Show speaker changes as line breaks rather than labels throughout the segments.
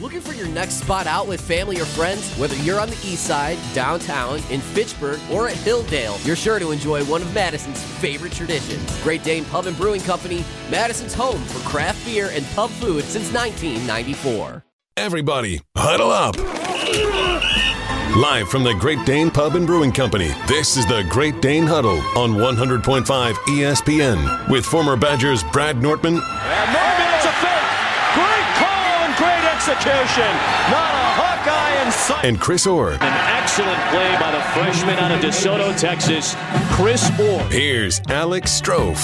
Looking for your next spot out with family or friends? Whether you're on the east side, downtown, in Fitchburg, or at Hilldale, you're sure to enjoy one of Madison's favorite traditions. Great Dane Pub and Brewing Company, Madison's home for craft beer and pub food since 1994.
Everybody, huddle up. Live from the Great Dane Pub and Brewing Company, this is the Great Dane Huddle on 100.5 ESPN with former Badgers Brad Nortman.
And Nortman, it's a fake. Great call and great execution. Not a Hawkeye in sight.
And Chris Orr.
An excellent play by the freshman out of DeSoto, Texas, Chris Orr.
Here's Alex Strouf.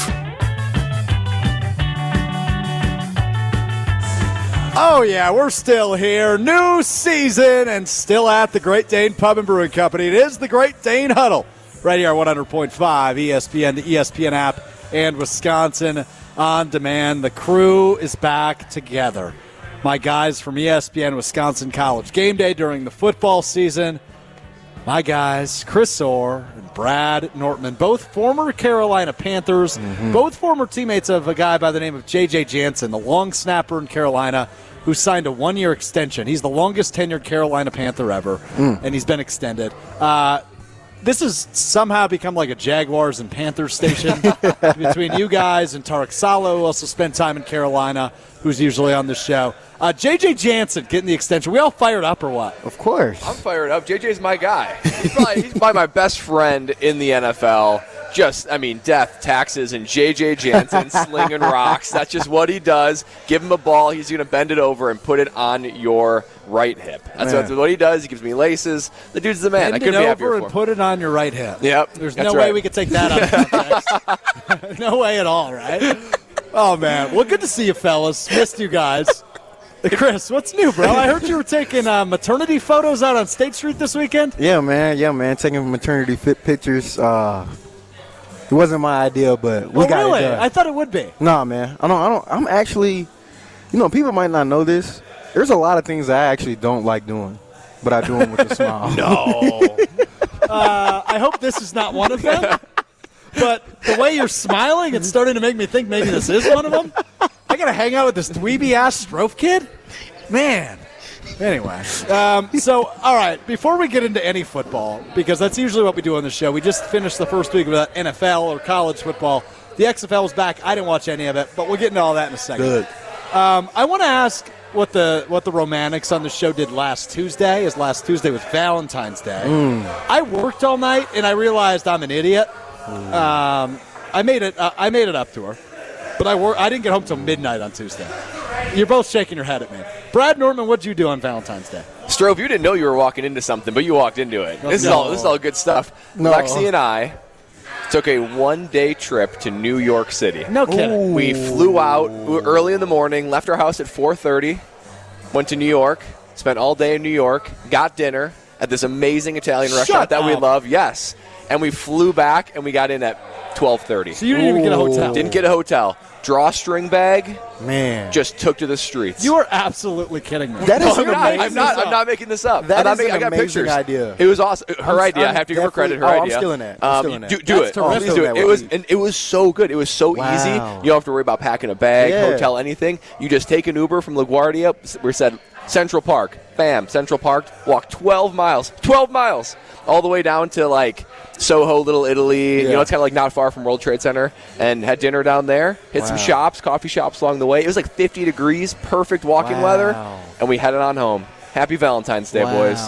Oh, yeah, we're still here. New season and still at the Great Dane Pub and Brewing Company. It is the Great Dane Huddle right here on 100.5 ESPN, the ESPN app, and Wisconsin on demand. The crew is back together. My guys from ESPN Wisconsin College game day during the football season. My guys, Chris Orr and Brad Nortman, both former Carolina Panthers, both former teammates of a guy by the name of J.J. Jansen, the long snapper in Carolina, who signed a one year extension. He's the longest tenured Carolina Panther ever, and he's been extended. Uh, this has somehow become like a Jaguars and Panthers station between you guys and Tarek Saleh, who also spent time in Carolina, who's usually on the show. Uh, JJ Jansen getting the extension. We all fired up or what?
Of course.
I'm fired up. JJ's my guy. He's probably, he's probably my best friend in the NFL. Just, I mean, death, taxes, and JJ Jansen slinging rocks. That's just what he does. Give him a ball, he's going to bend it over and put it on your right hip. That's what,
Man.
what he does. He gives me laces. The dude's the man. I
Bend
couldn't
it
be
over and
for
put it on your right hip.
Yep,
There's
that's
no way we could take that out of context. no way at all, right? Oh man, well, good to see you, fellas. Missed you guys. Chris, what's new, bro? I heard you were taking uh, maternity photos out on State Street this weekend.
Yeah, man. Yeah, man. Taking maternity fit pictures. Uh, it wasn't my idea, but we
oh,
got
really?
it done.
I thought it would be.
Nah, man. I don't. I don't. I'm actually. You know, people might not know this. There's a lot of things I actually don't like doing, but I do them with a smile.
No.
Uh, I hope this is not one of them. But the way you're smiling, it's starting to make me think maybe this is one of them. I got to hang out with this dweeby ass Strouf kid? Man. Anyway, um, so all right. Before we get into any football, because that's usually what we do on the show, we just finished the first week of that NFL or college football. The XFL was back. I didn't watch any of it, but we'll get into all that in a second.
Good.
Um, I want to ask what the what the Romantics on the show did last Tuesday. is last Tuesday was Valentine's Day. I worked all night and I realized I'm an idiot. Um, I made it. Uh, I made it up to her, but I wor- I didn't get home till midnight on Tuesday. You're both shaking your head at me. Brad Nortman, what'd you do on Valentine's Day?
Strouf, you didn't know you were walking into something, but you walked into it. This is all this is all good stuff.
No.
Lexi and I took a one day trip to New York City.
No kidding.
We flew out early in the morning, left our house at 4:30, went to New York, spent all day in New York, got dinner at this amazing Italian
Shut
restaurant that we love. Yes, and we flew back and we got in at 12:30.
So you didn't even get a hotel.
Didn't get a hotel. Drawstring bag,
Man.
just took to the streets.
You are absolutely kidding me.
That is
No,
an
I'm not.
amazing.
I'm not. I'm not making this up.
That
I'm not
is
making,
an
I got
amazing
pictures.
idea.
It was awesome. Her
I'm-
idea. i
I'm
have to give her credit. Her
definitely- oh, I'm stealing that. I'm
Um,
stealing that.
Do, do
That's
it.
Oh, I'm
Please do it. It was and it was so good. It was so
Wow.
easy. You don't have to worry about packing a bag,
Yeah.
hotel, anything. You just take an Uber from LaGuardia. We said Central Park. Bam, Central Park. Walk 12 miles. 12 miles all the way down to like Soho, Little Italy. You know, it's kind of like not far from World Trade Center. And had dinner down there. Hit some shops, coffee shops along the way. It was like 50 degrees, perfect walking
Wow.
weather, and we headed on home. Happy Valentine's Day, boys.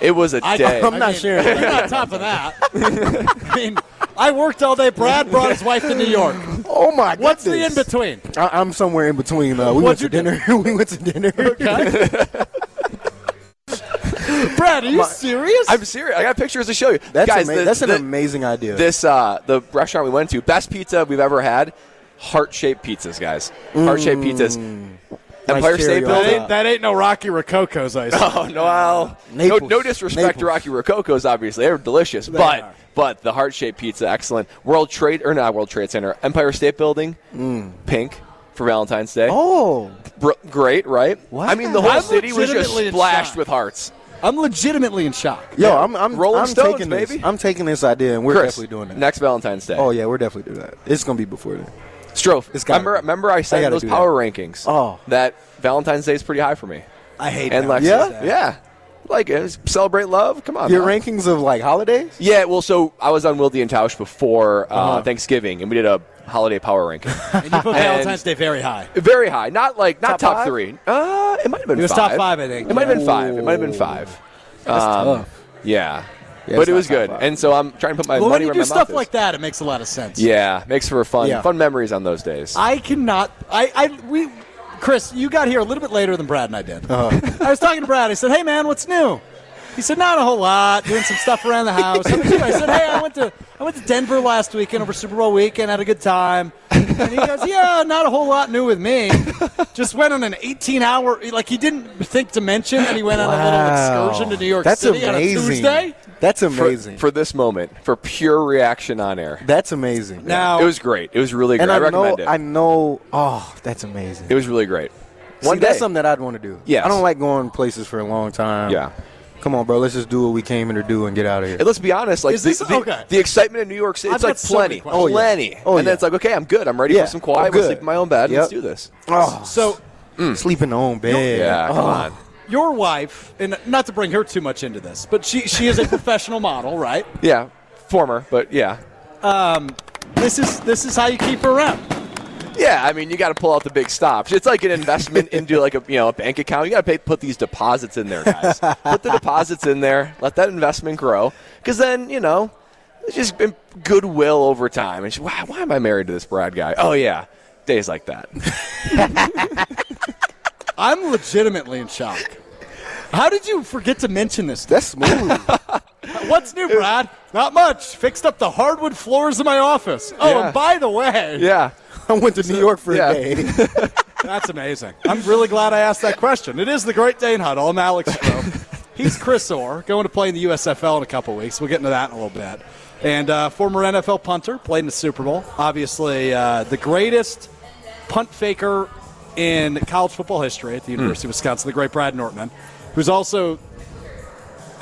It was a
I-
day.
I'm not sharing
You're on top of that. I mean, I worked all day. Brad brought his wife to New York.
Oh my god.
What's the in between?
I, I'm somewhere in between. Uh, we went
What'd
to
you do?
dinner. we went to dinner.
Brad, are you serious?
I'm serious. I got pictures to show you.
That's
Guys,
ama-
the-
that's an
the-
amazing idea.
This uh, the restaurant we went to, best pizza we've ever had. Heart shaped pizzas, guys. Heart shaped pizzas. Empire
Nice
State
cherry on
that, ain't, that ain't no Rocky Rococo's ice.
Oh no, well, no, no disrespect to Rocky Rococo's. Obviously, they're delicious, but
are.
but the heart shaped pizza, excellent. World Trade or not World Trade Center, Empire State Building, mm. pink for Valentine's Day.
oh,
Br- great, right?
Wow.
I mean, the whole
I'm
city was just splashed with hearts.
I'm legitimately in shock.
yo, I'm I'm,
Rolling
I'm
Stones,
taking this.
baby.
I'm taking this idea, and we're
Chris,
definitely doing that.
next Valentine's Day.
Oh yeah, we're definitely doing that. It's gonna be before then.
Strouf,
It's gotta
remember,
be.
remember I
I
said
gotta
those
do
power rankings.
Oh.
that Valentine's Day is pretty high for me.
I hate
and Lexus.
Valentine's
Yeah?
Day.
yeah. Like uh, celebrate love. Come on.
Your
man.
rankings of like holidays?
Yeah, well, so I was on Wilde and Tausch before uh,
Uh-huh.
Thanksgiving, and we did a holiday power ranking.
And you put Valentine's Day very high.
Very high, not like not
Top
top, three. Uh, it might have been.
It was
five.
top five, I think.
It might have been five. It might have been five.
That's
Um,
tough.
Yeah,
Yeah,
but it was good, and so I'm trying to put my
Well, when you
where
do
my
stuff
mouth
like that, it makes a lot of sense.
Yeah, makes for fun,
Yeah.
fun memories on those days.
I cannot. I, I we, Chris, you got here a little bit later than Brad and I did. I was talking to Brad. I said, "Hey, man, what's new?" He said, "Not a whole lot. Doing some stuff around the house." How about? I said, "Hey, I went to I went to Denver last weekend over Super Bowl weekend. Had a good time." And he goes, "Yeah, not a whole lot new with me. Just went on an 18 hour. Like he didn't think to mention, and he went on a little excursion to New York
That's
City
amazing.
on a Tuesday."
That's amazing.
for this moment, for pure reaction on air.
that's amazing.
Now,
it was great. It was really great.
and
I,
I, know,
recommend it.
I know. Oh, that's amazing.
it was really great.
See,
One
that's something that I'd want to do.
Yes.
I don't like going places for a long time.
Yeah.
Come on, bro. Let's just do what we came here to do and get out of here.
And let's be honest, like
Is
the, the,
okay.
the excitement in New York City,
I've
it's like
got so many
plenty.
Oh, yeah.
plenty.
Oh,
and then it's like, okay, I'm good. I'm ready
Yeah,
for some quiet.
I'm
I'm gonna sleep in my own bed.
Yep.
Let's do this.
oh,
so mm.
sleep in the own bed.
Yeah, come
Oh.
on.
Your wife, and not to bring her too much into this, but she she is a professional model, right?
Yeah, former, but yeah, Um,
This is this is how you keep her around.
yeah. I mean, you got to pull out the big stops. It's like an investment into like a you know a bank account. You got to put these deposits in there, guys. put the deposits in there. Let that investment grow, because then you know it's just been goodwill over time. And she, why, why am I married to this Brad guy? Oh yeah, days like that.
I'm legitimately in shock. How did you forget to mention this?
That's smooth.
What's new, Brad? Not much. Fixed up the hardwood floors of my office. Oh,
Yeah.
and by the way,
yeah.
I went to New York for
Yeah.
a day.
that's amazing. I'm really glad I asked that question. It is the Great Dane Huddle. I'm Alex Strouf. He's Chris Orr, going to play in the USFL in a couple weeks. We'll get into that in a little bit. And uh, former NFL punter, played in the Super Bowl. Obviously, uh, the greatest punt faker in college football history at the University of Wisconsin, the great Brad Nortman, who's also.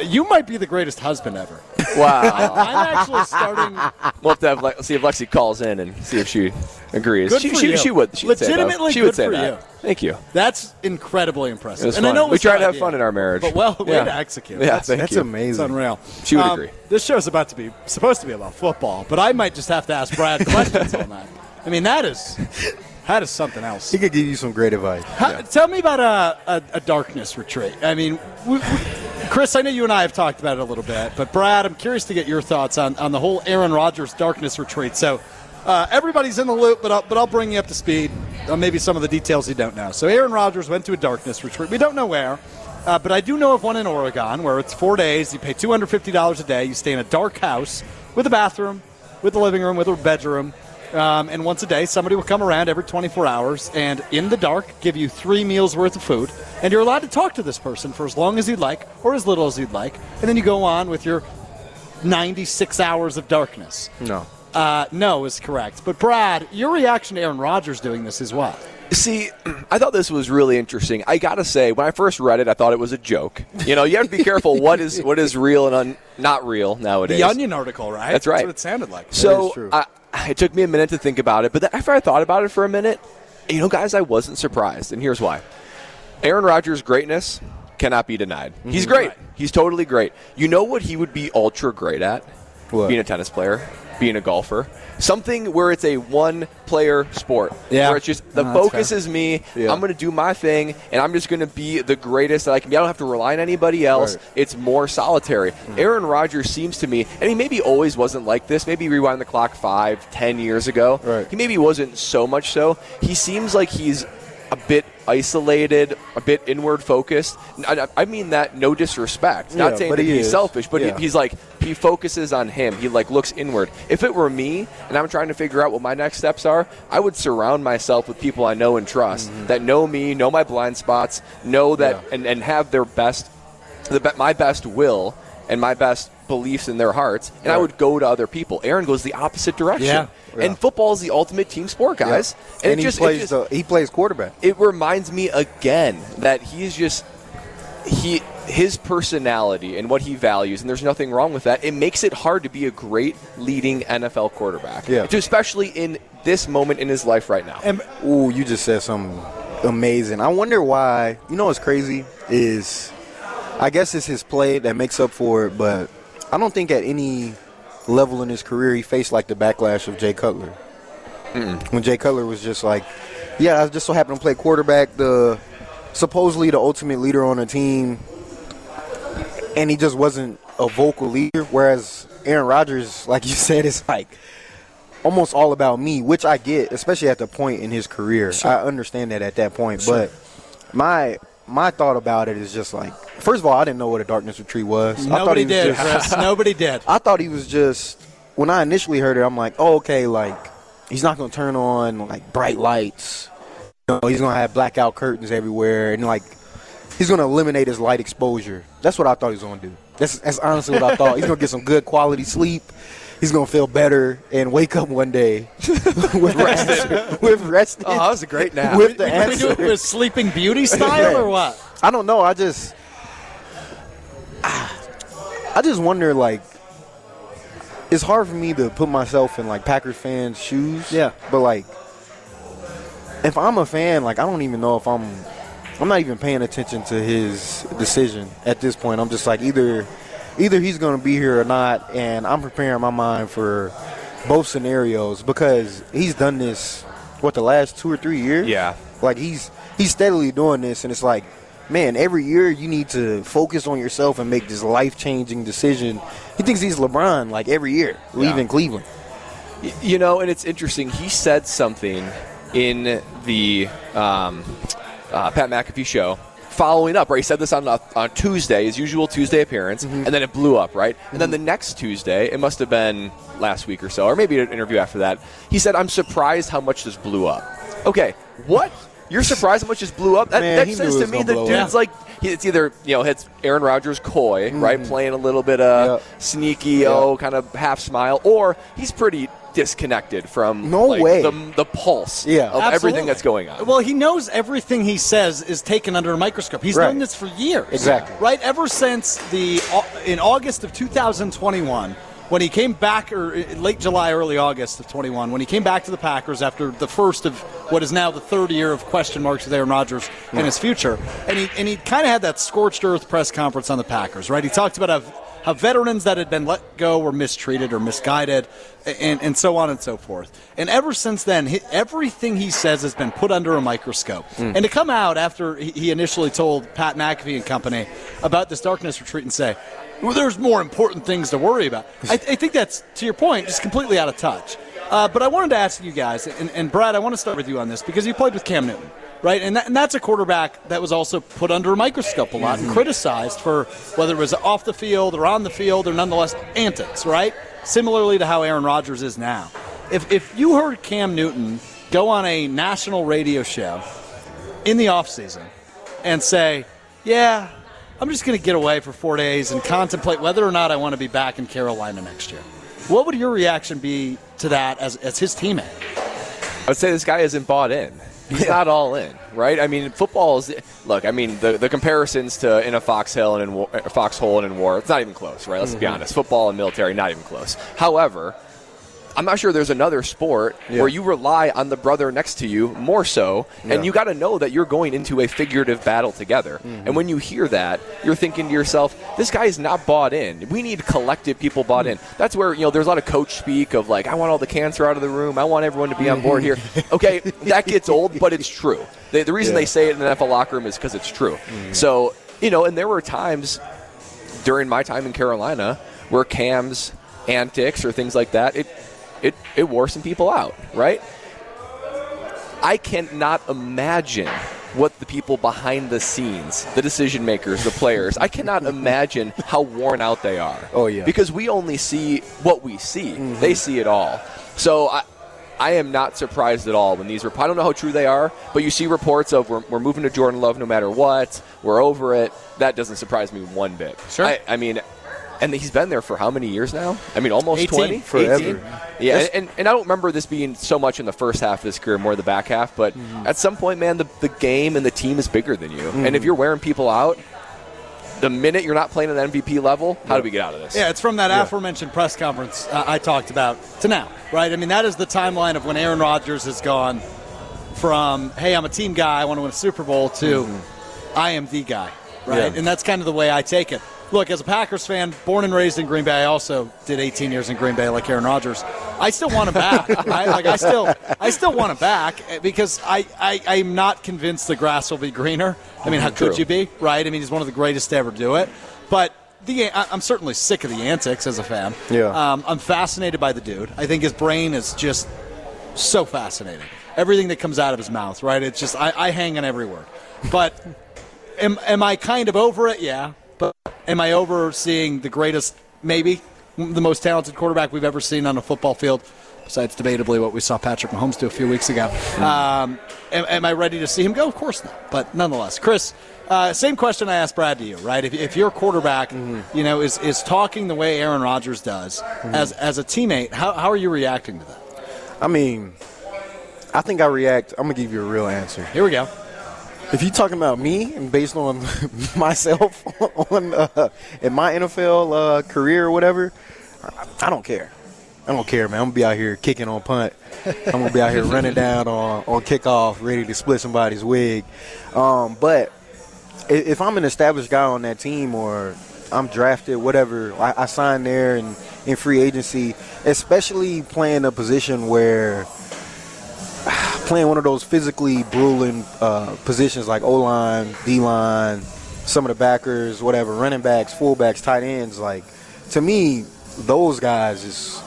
You might be the greatest husband ever.
Wow.
I'm actually starting.
We'll have to have, Le- see if Lexi calls in and see if she agrees.
Good
she,
for
she,
you.
she would. She would say that.
Legitimately
She would say
for
that.
you.
Thank you.
That's incredibly impressive. And
fun.
I know
we
was
try to have
idea,
fun in our marriage.
But well, way
Yeah.
to execute.
Yeah,
That's,
thank
That's
you.
it's
amazing.
unreal.
She would
Um,
agree.
This show's about to be supposed to be about football, but I might just have to ask Brad questions on that. I mean, that is that is something else.
he could give you some great advice.
How, Tell me about a, a, a darkness retreat. I mean, we, we, Chris, I know you and I have talked about it a little bit, but Brad, I'm curious to get your thoughts on, on the whole Aaron Rodgers darkness retreat. So uh, everybody's in the loop, but I'll, but I'll bring you up to speed on maybe some of the details you don't know. So Aaron Rodgers went to a darkness retreat. We don't know where. Uh, but I do know of one in Oregon where it's four days. You pay $250 a day. You stay in a dark house with a bathroom, with a living room, with a bedroom. Um, and once a day, somebody will come around every 24 hours and in the dark give you three meals worth of food. And you're allowed to talk to this person for as long as you'd like or as little as you'd like. And then you go on with your 96 hours of darkness.
No.
Uh, no is correct. But Brad, your reaction to Aaron Rodgers doing this is what?
See, I thought this was really interesting. I gotta say, when I first read it, I thought it was a joke. You know, you have to be careful what is what is real and un, not real nowadays.
The Onion article, right?
That's right.
That's what it sounded like.
So
true.
I, it took me a minute to think about it, but after I thought about it for a minute, you know, guys, I wasn't surprised, and here's why: Aaron Rodgers' greatness cannot be denied. He's mhm. great. He's totally great. You know what he would be ultra great at?
What?
Being a tennis player, being a golfer, something where it's a one-player sport.
Yeah.
Where it's just the
No,
focus
fair.
is me.
Yeah.
I'm going to do my thing, and I'm just going to be the greatest that I can be. I don't have to rely on anybody else.
Right.
It's more solitary. Hmm. Aaron Rodgers seems to me, and he maybe always wasn't like this. Maybe rewind the clock five, ten years ago.
Right.
He maybe wasn't so much so. He seems like he's a bit isolated, a bit inward focused. I, I mean that no disrespect.
Yeah,
Not saying that
he
he's
is.
selfish, but
Yeah.
he, he's like he focuses on him. He like looks inward. If it were me and I'm trying to figure out what my next steps are, I would surround myself with people I know and trust that know me, know my blind spots, know that
Mm-hmm. Yeah.
and, and have their best the be- my best will and my best beliefs in their hearts, and I would go to other people. Aaron goes the opposite direction.
Yeah.
And football is the ultimate team sport, guys.
And,
it
he
just,
plays
just-
the, he plays quarterback.
it reminds me again that he's just he his personality and what he values, and there's nothing wrong with that. It makes it hard to be a great leading NFL quarterback,
Yeah.
especially in this moment in his life right now.
And
Ooh, you just said something amazing. I wonder why. You know what's crazy is, I guess it's his play that makes up for it, but I don't think at any level in his career he faced like the backlash of Jay Cutler. When Jay Cutler was just like, yeah, I just so happened to play quarterback, the supposedly the ultimate leader on a team, and he just wasn't a vocal leader. Whereas Aaron Rodgers, like you said, is like almost all about me, which I get, especially at the point in his career. I understand that at that point, but my my thought about it is just like, first of all, I didn't know what a darkness retreat was. I thought
Nobody
he was
did,
just-
Nobody did.
I thought he was just when I initially heard it, I'm like, oh, okay, like he's not gonna turn on like bright lights. You know, he's gonna have blackout curtains everywhere, and like he's gonna eliminate his light exposure. That's what I thought he was gonna do. That's that's honestly what I thought. He's gonna get some good quality sleep. He's gonna feel better and wake up one day with rested. with rested.
Oh, that was a great nap.
With the
Can we do it with Sleeping Beauty style or what?
I don't know. I just, I just wonder. Like, it's hard for me to put myself in like Packers fans' shoes.
Yeah.
But like, if I'm a fan, like I don't even know if I'm. I'm not even paying attention to his decision at this point. I'm just like either, either he's going to be here or not, and I'm preparing my mind for both scenarios because he's done this what the last two or three years.
Yeah.
Like he's he's steadily doing this, and it's like, man, every year you need to focus on yourself and make this life changing decision. He thinks he's LeBron like every year leaving Cleveland.
You know, and it's interesting. He said something in the um, uh, Pat McAfee show following up, right? He said this on, uh, on Tuesday, his usual Tuesday appearance, and then it blew up, right? And then the next Tuesday, it must have been last week or so, or maybe an interview after that, he said, I'm surprised how much this blew up. Okay, what? You're surprised how much this blew up? That,
Man,
that says to me the dude's
up.
like, it's either, you know, it's Aaron Rodgers coy, right? Playing a little bit of
Yeah.
sneaky, oh, kind of half smile, or he's pretty disconnected from
No
like,
way.
the, the pulse
Yeah.
of
Absolutely.
everything that's going on.
Well, he knows everything he says is taken under a microscope. He's
Right.
done this for years.
Exactly.
Right? Ever since the in August of 2021, when he came back, or uh, late July, early August of 21, when he came back to the Packers after the first of what is now the third year of question marks with Aaron Rodgers and his future, and he and he kind of had that scorched earth press conference on the Packers. Right? He talked about how. How veterans that had been let go were mistreated or misguided, and, and so on and so forth. And ever since then, he, everything he says has been put under a microscope. And to come out after he he initially told Pat McAfee and company about this darkness retreat and say, well, there's more important things to worry about. I, I think that's, to your point, just completely out of touch. Uh, but I wanted to ask you guys, and, and Brad, I want to start with you on this because you played with Cam Newton, right? And, that, and that's a quarterback that was also put under a microscope a lot and criticized for whether it was off the field or on the field or nonetheless antics, right? Similarly to how Aaron Rodgers is now. If, if you heard Cam Newton go on a national radio show in the offseason and say, yeah, I'm just going to get away for four days and contemplate whether or not I want to be back in Carolina next year. What would your reaction be to that as, as his teammate?
I would say this guy isn't bought in. He's not all in, right? I mean, football is. Look, I mean, the, the comparisons to in a foxhole and in war, foxhole and in war, it's not even close, right? Let's be mm-hmm. honest. Football and military, not even close. However, I'm not sure there's another sport where you rely on the brother next to you more so, and you got to know that you're going into a figurative battle together. Mm-hmm. And when you hear that, you're thinking to yourself, "This guy is not bought in. We need collective people bought in." Mm-hmm. That's where you know there's a lot of coach speak of like, "I want all the cancer out of the room. I want everyone to be on board here." Mm-hmm. Okay, that gets old, but it's true. The, the reason
Yeah.
they say it in the NFL locker room is because it's true. So you know, and there were times during my time in Carolina where Cam's antics or things like that, it it it wore some people out, right? I cannot imagine what the people behind the scenes, the decision makers, the players, I cannot imagine how worn out they are.
Oh, yeah.
Because we only see what we see. Mm-hmm. They see it all. So I I am not surprised at all when these reports. I don't know how true they are, but you see reports of we're, we're moving to Jordan Love no matter what. We're over it. That doesn't surprise me one bit.
Sure.
I, I mean, and he's been there for how many years now? I mean, almost
18.
20?
Forever.
18? Yeah, and, and, and I don't remember this being so much in the first half of his career, more the back half, but mm-hmm. at some point, man, the, the game and the team is bigger than you. And if mm-hmm. you're wearing people out, the minute you're not playing at MVP level, how do we get out of this?
Yeah, it's from that aforementioned press conference uh, I talked about to now, right? I mean, that is the timeline of when Aaron Rodgers has gone from hey, I'm a team guy, I want to win a Super Bowl to mm-hmm. I am the guy, right?
Yeah.
And that's kind of the way I take it. Look, as a Packers fan, born and raised in Green Bay, I also did 18 years in Green Bay, like Aaron Rodgers. I still want him back, right? Like I still, I still want him back eh, because I, I, I'm not convinced the grass will be greener. I mean, how could you be, right? I mean, he's one of the greatest to ever do it. But the, I- I'm certainly sick of the antics as a fan.
Yeah.
Um, I'm fascinated by the dude. I think his brain is just so fascinating. Everything that comes out of his mouth, right? It's just I, I hang on every word. But am am I kind of over it? Yeah. But am I overseeing the greatest, maybe the most talented quarterback we've ever seen on a football field? Besides, debatably, what we saw Patrick Mahomes do a few weeks ago. Um, am, am I ready to see him go? Of course not. But nonetheless, Chris, uh, same question I asked Brad to you, right? If, if your quarterback, you know, is, is talking the way Aaron Rodgers does as as a teammate, how, how are you reacting to that?
I mean, I think I react. I'm gonna give you a real answer.
Here we go.
If you're talking about me and based on myself on uh, in my NFL uh, career or whatever, I, I don't care. I don't care, man. I'm gonna be out here kicking on punt. I'm gonna be out here running down on on kickoff, ready to split somebody's wig. Um, but if I'm an established guy on that team or I'm drafted, whatever, I, I sign there and in free agency, especially playing a position where playing one of those physically grueling uh, positions like O line, D line, some of the backers, whatever, running backs, fullbacks, tight ends. Like to me, those guys is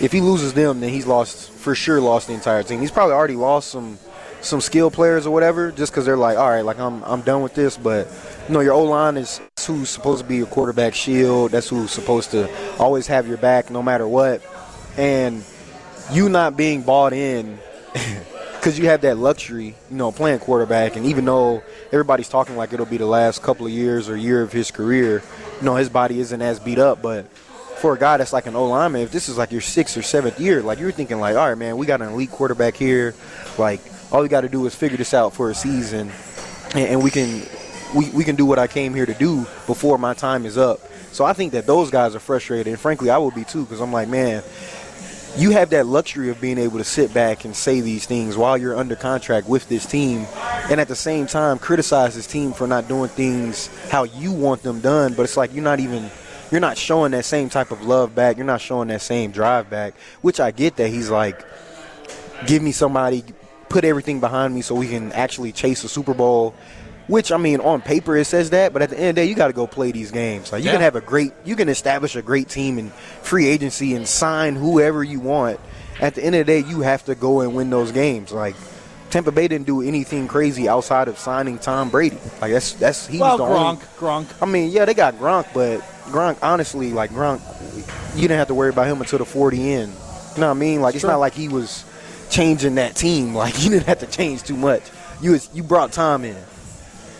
if he loses them, then he's lost for sure. Lost the entire team. He's probably already lost some some skill players or whatever, just because they're like, all right, like I'm I'm done with this. But you know, your O line is who's supposed to be your quarterback shield. That's who's supposed to always have your back no matter what. And you not being bought in because you have that luxury, you know, playing quarterback. And even though everybody's talking like it'll be the last couple of years or year of his career, you know, his body isn't as beat up. But for a guy that's like an O lineman, if this is like your sixth or seventh year, like you're thinking like, all right, man, we got an elite quarterback here. Like all we got to do is figure this out for a season, and, and we can we, we can do what I came here to do before my time is up. So I think that those guys are frustrated, and frankly, I would be too, because I'm like, man, you have that luxury of being able to sit back and say these things while you're under contract with this team and at the same time criticize this team for not doing things how you want them done. But it's like you're not even you're not showing that same type of love back. You're not showing that same drive back which i get that he's like give me somebody put everything behind me so we can actually chase a super bowl which I mean, on paper it says that, but at the end of the day, you got to go play these games. Like you
Yeah.
can have a great, you can establish a great team in free agency and sign whoever you want. At the end of the day, you have to go and win those games. Like Tampa Bay didn't do anything crazy outside of signing Tom Brady. Like that's that's he's
Well,
the
Gronk,
only.
Gronk.
I mean, yeah, they got Gronk, but Gronk, honestly, like Gronk, you didn't have to worry about him until the 40 in. You know what I mean? Like it's
Sure.
not like he was changing that team. Like you didn't have to change too much. You was, you brought Tom in.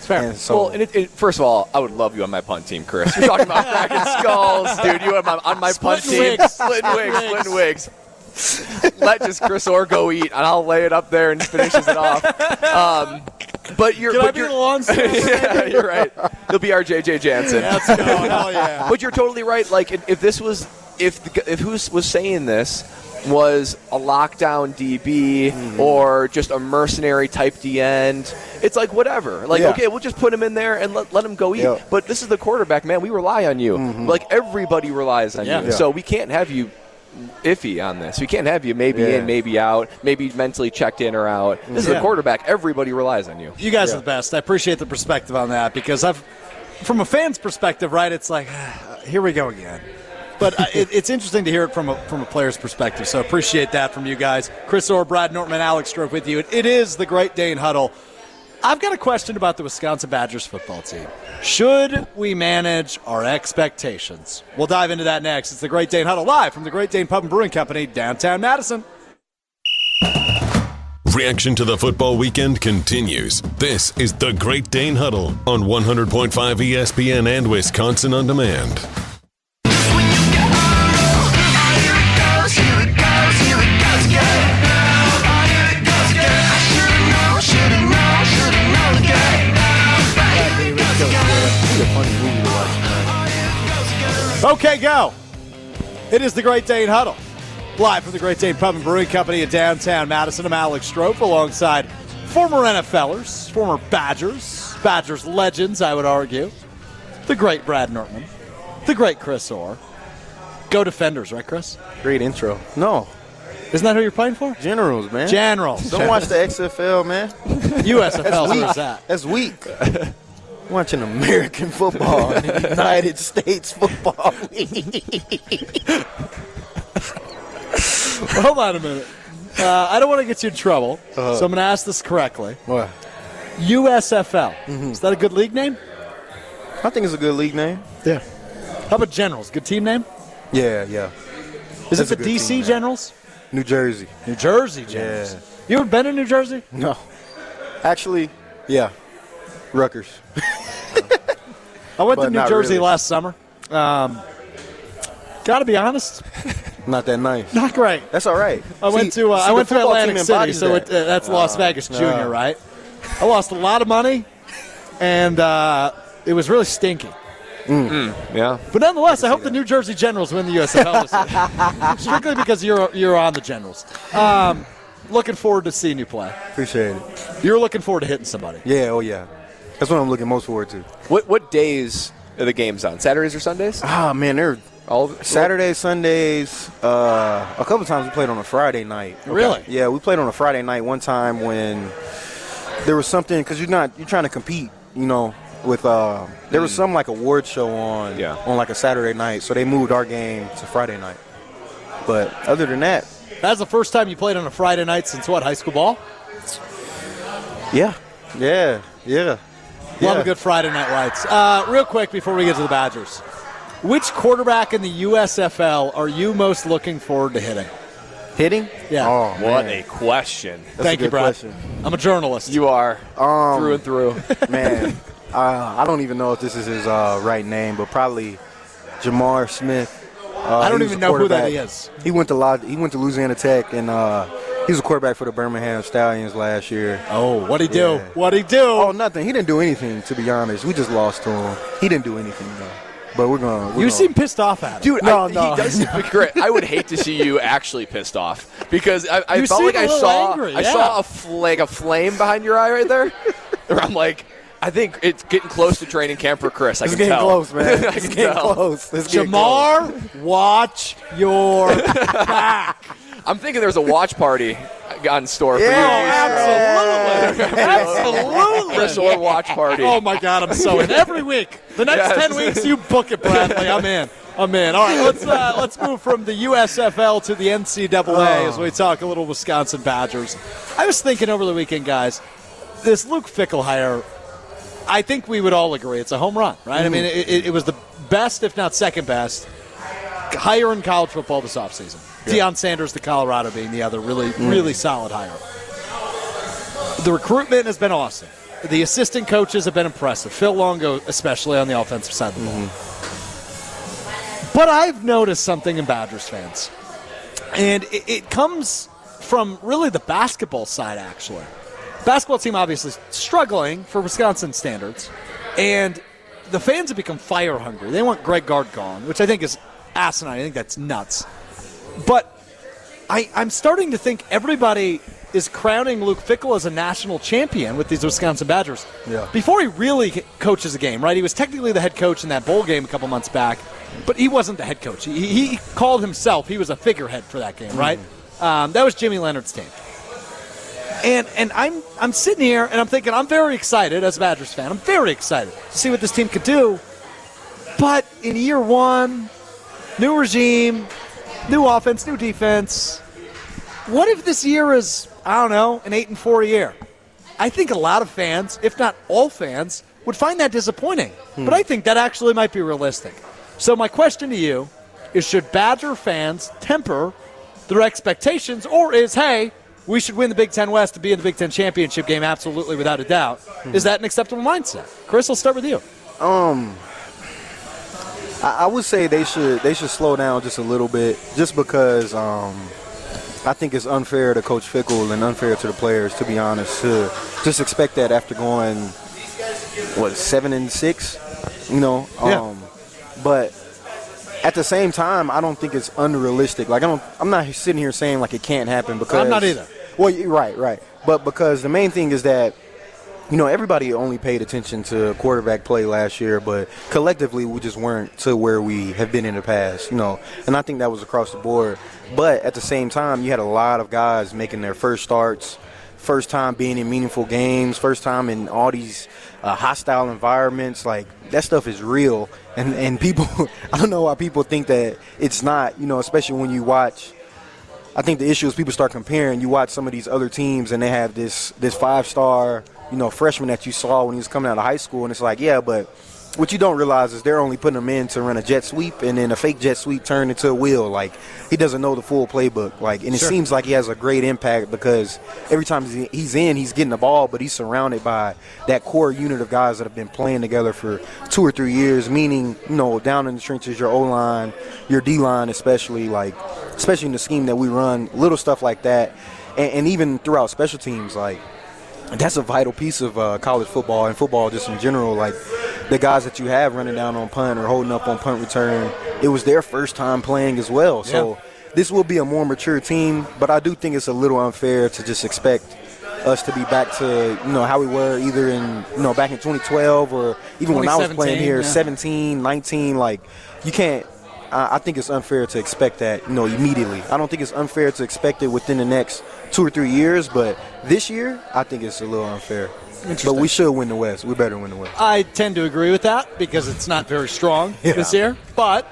It's fair.
And so
well, and it, it, first of all, I would love you on my punt team, Chris. You're talking about cracking skulls, dude. You on my, on my punt team,
wigs.
splitting wigs, splitting wigs. Let just Chris Orr go eat, and I'll lay it up there and finishes it off. Um, but you're,
Can I
but
be
you're
the lawn service?
yeah, you're right. He'll be our JJ Jansen.
Let's go. Hell yeah.
But you're totally right. Like if if this was if the, if who was saying this was a lockdown DB
Mm-hmm.
or just a mercenary type D end, it's like whatever. Like
Yeah.
okay, we'll just put him in there and let, let him go eat.
Yeah. Mm-hmm.
But this is the quarterback, man. We rely on you. Like everybody relies on
Yeah.
you.
Yeah.
So we can't have you iffy on this. We can't have you maybe
Yeah.
in, maybe out, maybe mentally checked in or out. This is
Yeah.
the quarterback. Everybody relies on you.
You guys
Yeah.
are the best. I appreciate the perspective on that because I've, from a fan's perspective, right? It's like, here we go again. But uh, it, it's interesting to hear it from a from a player's perspective. So appreciate that from you guys. Chris Orr, Brad Nortman, Alex Strouf with you. It, it is the Great Dane Huddle. I've got a question about the Wisconsin Badgers football team. Should we manage our expectations? We'll dive into that next. It's the Great Dane Huddle live from the Great Dane Pub and Brewing Company, downtown Madison.
Reaction to the football weekend continues. This is the Great Dane Huddle on 100.5 ESPN and Wisconsin On Demand.
Okay, go. It is the Great Dane Huddle. Live from the Great Dane Pub and Brewing Company in downtown Madison. I'm Alex Strouf alongside former NFLers, former Badgers, Badgers legends, I would argue. The great Brad Nortman, the great Chris Orr. Go Defenders, right, Chris?
Great intro. No,
Isn't that who you're playing for?
Generals, man.
Generals.
Don't watch the XFL, man.
USFL. Where's that?
That's weak. Watching American football, in the United States Football
Hold on a minute. Uh, I don't want to get you in trouble, so I'm going to ask this correctly.
What?
USFL. Is that a good league name?
I think it's a good league name.
Yeah. How about Generals? Good team name?
Yeah, yeah.
Is
That's
it the DC
team name.
Generals?
New Jersey.
New Jersey Generals.
Yeah.
You ever been in New Jersey?
No. Actually, yeah. Rutgers.
I went to New Jersey
really.
last summer. Um, Got to be honest,
Not that nice.
not great.
That's all right.
I went to uh,
see,
I went to Atlantic City, so
that.
it, uh, that's Las Vegas Junior, right? I lost a lot of money, and uh, it was really stinky.
Yeah.
But nonetheless, I hope the New Jersey Generals win the USFL this year. strictly because you're you're on the Generals. Um, looking forward to seeing you play.
Appreciate it.
You're looking forward to hitting somebody.
Yeah, oh yeah. That's what I'm looking most forward to.
What what days are the games on? Saturdays or Sundays?
Ah, man, they're
All?
Saturdays, Sundays. Uh, a couple times we played on a Friday night.
Really?
Yeah, we played on a Friday night one time when there was something because you're not you're trying to compete, you know. With uh, there was some like award show on
Yeah.
on like a Saturday night, so they moved our game to Friday night. But other than that,
That's the first time you played on a Friday night since what? High school ball.
yeah, yeah, yeah.
Love
yeah.
a good Friday night lights. Uh, real quick before we get to the Badgers, which quarterback in the USFL are you most looking forward to hitting?
hitting.
Yeah.
Oh,
What
man.
a question.
That's
Thank
a
you,
good
Brad.
question.
I'm a journalist.
You are
Um,
through and through.
Man, uh, I don't even know if this is his uh, right name, but probably J'Mar Smith. Uh,
I don't even know who that is.
He went to he went to Louisiana Tech, and uh, he was a quarterback for the Birmingham Stallions last year.
oh, what'd he do?
Yeah.
What'd he do?
Oh, nothing. He didn't do anything, to be honest. We just lost to him. He didn't do anything, though. But we're going. to
you seem pissed off at him.
Dude,
No,
I,
no.
he does. but Great. I would hate to see you actually pissed off because I, I felt like
a
I
little
saw
angry,
I saw a fl- like a flame behind your eye right there. Where I'm like, I think it's getting close to training camp for Chris. I
It's
can
getting
tell.
close, man.
I
It's
can
getting
tell.
close. It's getting close.
J'Mar, watch your back.
I'm thinking there's a watch party on store
Yeah.
for you.
Absolutely. Absolutely.
Chris Orr watch party.
Oh my God, I'm so in every week. The next
Yes.
ten weeks, you book it, Bradley. I'm in. I'm in. All right, let's uh, let's move from the USFL to the NCAA as we talk a little Wisconsin Badgers. I was thinking over the weekend, guys, this Luke Fickell hire. I think we would all agree it's a home run, right? I mean, it, it, it was the best, if not second best, hire in college football this offseason. Deion Sanders, the Colorado being the other really, really mm. solid hire. The recruitment has been awesome. The assistant coaches have been impressive. Phil Longo, especially on the offensive side of the ball. Mm-hmm. But I've noticed something in Badgers fans, and it, it comes from really the basketball side, actually. Basketball team obviously struggling for Wisconsin standards, and the fans have become fire hungry. They want Greg Gard gone, which I think is asinine. I think that's nuts. But I, I'm starting to think everybody is crowning Luke Fickell as a national champion with these Wisconsin Badgers.
Yeah.
Before he really coaches a game, right? He was technically the head coach in that bowl game a couple months back, but he wasn't the head coach. He, he called himself. He was a figurehead for that game, right? Um, that was Jimmy Leonhard's team. And and I'm I'm sitting here and I'm thinking I'm very excited as a Badgers fan. I'm very excited to see what this team could do. But in year one, new regime, new offense, new defense. What if this year is, I don't know, an 8 and 4 year? I think a lot of fans, if not all fans, would find that disappointing. Hmm. But I think that actually might be realistic. So my question to you is should Badger fans temper their expectations or is hey, we should win the Big 10 West to be in the Big 10 championship game absolutely without a doubt. Hmm. Is that an acceptable mindset? Chris, I'll start with you.
Um, I, I would say they should they should slow down just a little bit, just because um, I think it's unfair to Coach Fickell and unfair to the players. To be honest, to just expect that after going what seven and six, you know.
Yeah.
Um, but at the same time, I don't think it's unrealistic. Like I don't, I'm not sitting here saying like it can't happen because
I'm not either.
Well, you're right, right. But because the main thing is that you know, everybody only paid attention to quarterback play last year, but collectively we just weren't to where we have been in the past, you know. And I think that was across the board. But at the same time, you had a lot of guys making their first starts, first time being in meaningful games, first time in all these uh, hostile environments. Like that stuff is real, and and people, I don't know why people think that it's not, you know, especially when you watch. I think the issue is people start comparing. You watch some of these other teams, and they have this this five star you know, freshman that you saw when he was coming out of high school, and it's like, yeah, but what you don't realize is they're only putting him in to run a jet sweep, and then a fake jet sweep turned into a wheel. Like he doesn't know the full playbook. Like, and it
Sure.
seems like he has a great impact because every time he's- in, he's getting the ball, but he's surrounded by that core unit of guys that have been playing together for two or three years. Meaning, you know, down in the trenches, your O line, your D line, especially like, especially in the scheme that we run, little stuff like that, and, and even throughout special teams, like that's a vital piece of uh, college football and football just in general. Like the guys that you have running down on punt or holding up on punt return, it was their first time playing as well. So this will be a more mature team, but I do think it's a little unfair to just expect us to be back to you know how we were either in you know back in 2012 or even when I was playing here
yeah.
17 19 like you can't I I think it's unfair to expect that, you know, immediately. I don't think it's unfair to expect it within the next two or three years, but this year, I think it's a little unfair. But we should win the West. We better win the West.
I tend to agree with that because it's not very strong this year, but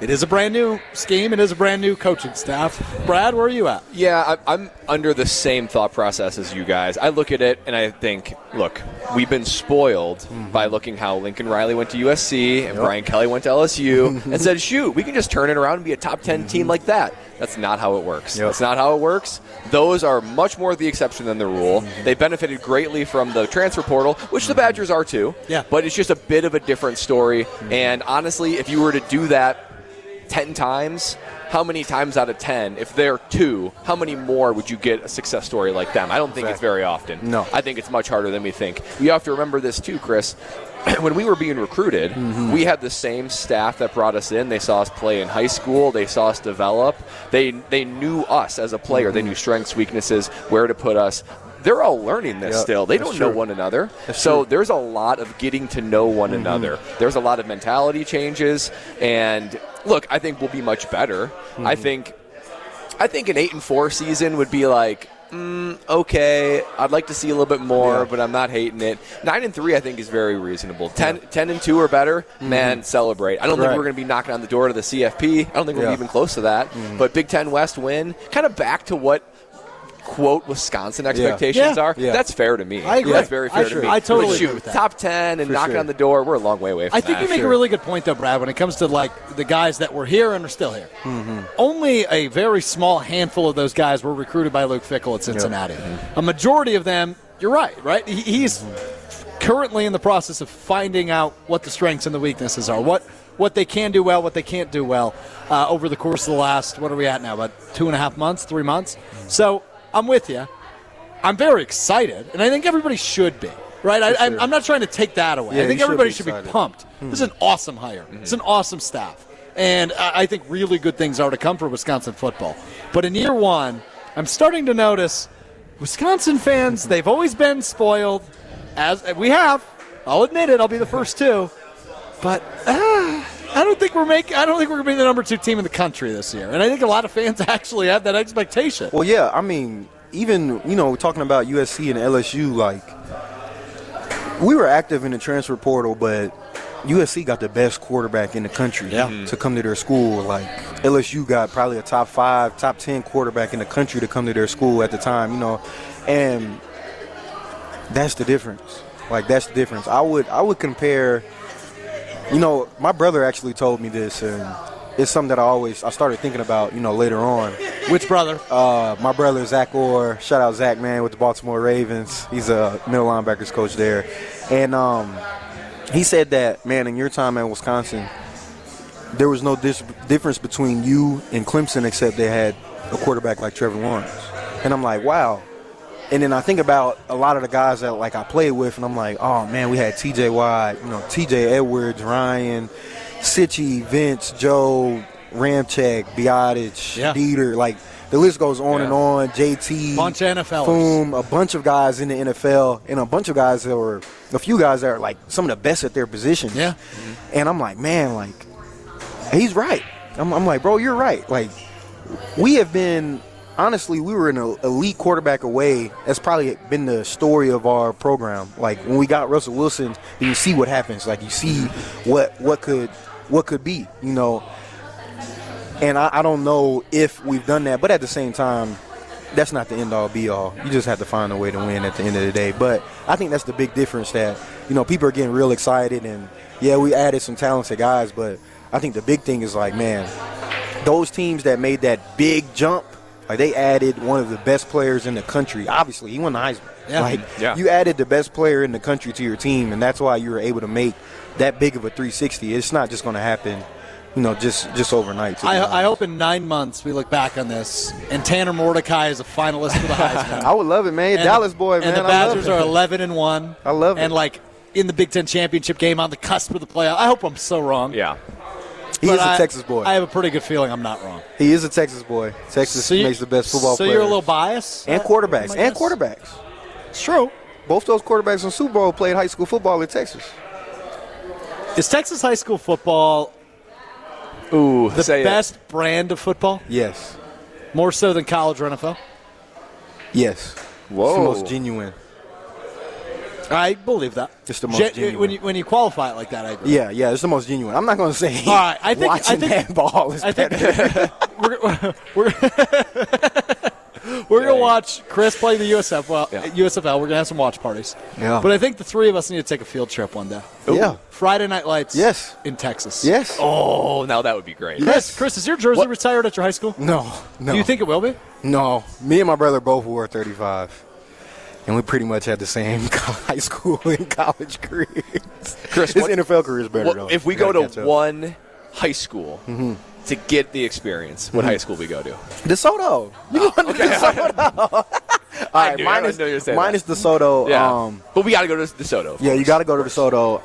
it is a brand new scheme. It is a brand new coaching staff. Brad, where are you at?
Yeah, I- I'm under the same thought process as you guys. I look at it and I think, look, we've been spoiled
Mm-hmm.
by looking how Lincoln Riley went to USC and Brian Kelly went to LSU and said, shoot, we can just turn it around and be a top 10 team like that. That's not how it works.
Mm-hmm. Yep.
That's not how it works. Those are much more the exception than the rule.
Mm-hmm.
They benefited greatly from the transfer portal, which the Badgers are too.
Yeah.
But it's just a bit of a different story. And honestly, if you were to do that 10 times, how many times out of 10, if they're two, how many more would you get a success story like them? I don't think it's very often.
No.
I think it's much harder than we think. You have to remember this too, Chris. when we were being recruited, mm-hmm. we had the same staff that brought us in. They saw us play in high school. They saw us develop. They they knew us as a player. They mm-hmm. knew strengths, weaknesses, where to put us. They're all learning this
Yeah,
still. They don't know
true.
one another.
That's
so
true.
there's a lot of getting to know one mm-hmm. another. There's a lot of mentality changes, and look, I think we'll be much better. I mm-hmm. think, I think an eight and four season would be like. Mm, okay, I'd like to see a little bit more,
Yeah.
but I'm not hating it. Nine and three, I think, is very reasonable. Ten, 10 and two or better, mm-hmm. man, celebrate. I don't think we're going to be knocking on the door to the CFP. I don't think we're even close to that. But Big Ten West win, kind of back to what quote Wisconsin expectations
Yeah.
are.
Yeah.
That's fair to me.
I agree.
That's very fair
I
to
sure-
me.
I totally
But
agree
shoot,
that.
top ten and
For
knocking
sure.
on the door. We're a long way away. From
I think
that.
you make a really good point, though, Brad, when it comes to like the guys that were here and are still here. Mm-hmm. Only a very small handful of those guys were recruited by Luke Fickell at Cincinnati. Mm-hmm. A majority of them, you're right, right? He- He's mm-hmm. currently in the process of finding out what the strengths and the weaknesses are, what what they can do well, what they can't do well uh, over the course of the last, what are we at now, about two and a half months, three months? So I'm with you. I'm very excited, and I think everybody should be. Right, I,
sure.
I'm not trying to take that away.
Yeah,
I think
you should
everybody
be
should be pumped. This is an awesome hire. It's an awesome staff, and I, I think really good things are to come for Wisconsin football. But in year one, I'm starting to notice Wisconsin fans. They've always been spoiled, as we have. I'll admit it. I'll be the first to. But uh, I don't think we're making. I don't think we're going to be the number two team in the country this year. And I think a lot of fans actually have that expectation.
Well, yeah, I mean, even, you know, talking about USC and LSU, like, we were active in the transfer portal, but USC got the best quarterback in the country
Yeah.
to mm-hmm. come to their school. Like, LSU got probably a top five, top 10 quarterback in the country to come to their school at the time, you know, and that's the difference. Like, that's the difference. I would, I would compare, you know, my brother actually told me this, and it's something that I always, I started thinking about, you know, later on.
Which brother?
Uh, my brother Zach Orr, shout out Zach man with the Baltimore Ravens. He's a middle linebackers coach there, and um, he said that man in your time at Wisconsin, there was no dis- difference between you and Clemson except they had a quarterback like Trevor Lawrence, and I'm like wow. And then I think about a lot of the guys that like I played with, and I'm like, oh man, we had T.J. Watt, you know, T.J. Edwards, Ryan, Cichy, Vince, Joe, Ramczyk, Biotic,
Yeah.
Deiter, like the list goes on
Yeah.
and on. JT,
Bunch of NFLers.
Boom, a bunch of guys in the NFL, and a bunch of guys that were a few guys that are like some of the best at their positions.
Yeah.
and I'm like, man, like he's right. I'm, I'm like, bro, you're right. Like we have been honestly, we were an el- elite quarterback away. That's probably been the story of our program. Like when we got Russell Wilson, you see what happens. Like you see what what could what could be. You know, and I, I don't know if we've done that, but at the same time. That's not the end all be all. You just have to find a way to win at the end of the day. But I think that's the big difference that, you know, people are getting real excited and yeah, we added some talented guys, but I think the big thing is like, man, those teams that made that big jump, like they added one of the best players in the country. Obviously, he won the Heisman.
Yeah.
Like
Yeah.
you added the best player in the country to your team, and that's why you were able to make that big of a 360. It's not just going to happen, you know, just just overnight.
I, I hope in nine months we look back on this and Tanner Mordecai is a finalist for the Heisman.
I would love it, man.
And
Dallas
the-
boy, man.
And the
I love
Badgers are 11 and one.
I love it.
And like in the Big Ten championship game on the cusp of the playoff. I hope I'm so wrong.
Yeah.
He is a Texas boy.
I have a pretty good feeling I'm not wrong.
he is a Texas boy. Texas
So you-
makes the best football
So
players.
you're a little biased
and quarterbacks, and quarterbacks.
It's true.
Both those quarterbacks in Super Bowl played high school football in Texas.
Is Texas high school football
Ooh,
the
say it.
best brand of football?
Yes,
More so than college or NFL?
yes.
Whoa.
It's the most genuine.
I believe that.
It's the most
Gen-
genuine.
when you when you qualify it like that, I agree.
Yeah, yeah, it's the most genuine. I'm not going to say
All right, I think- I
watching
think-
handball is
I think
better.
we're we're, we're gonna watch Chris play the USF. Well,
Yeah.
USFL. We're gonna have some watch parties.
Yeah.
But I think the three of us need to take a field trip one day.
Yeah.
Friday night lights.
Yes.
In Texas.
Yes.
Oh, now that would be great.
Chris, Chris, is your jersey
What?
retired at your high school?
No, no.
Do you think it will be?
No. Me and my brother both wore 35. And we pretty much had the same high school and college careers.
Chris,
his
what-
NFL career is better
What-
though.
if we
You
go
gotta
to
catch up.
one high school to get the experience, what high school we go to?
DeSoto. You going to DeSoto? All right,
knew- I
minus,
knew you
minus DeSoto.
Yeah,
Um,
but we got to go to DeSoto.
yeah, you got to go to DeSoto.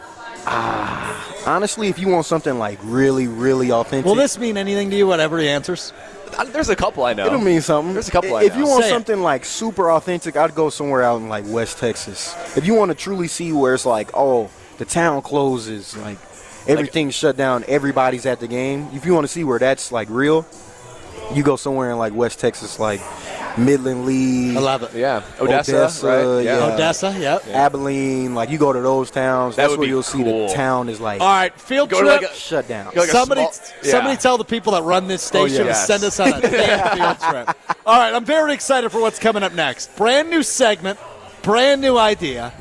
Ah, honestly, if you want something like really, really authentic,
Will this mean anything to you? Whatever he answers.
Uh, There's a couple I know.
It'll mean something.
There's a couple I
If
know.
you want
Say it.
something like super authentic, I'd go somewhere out in like West Texas. If you want to truly see where it's like, oh, the town closes, like everything's shut down, everybody's at the game. If you want to see where that's like real, you go somewhere in like West Texas, like Midland Lee,
I love it.
yeah, Odessa,
Odessa,
right?
yeah.
Odessa. Yep.
Abilene. Like you go to those towns,
That
that's
would
where
be
you'll see
cool.
the town is like
All right, field
Go
trip.
like a-
shut down.
Like
somebody,
small- yeah.
somebody tell the people that run this oh, station to
yes.
send us on a damn field trip. All right, I'm very excited for what's coming up next. Brand new segment, brand new idea.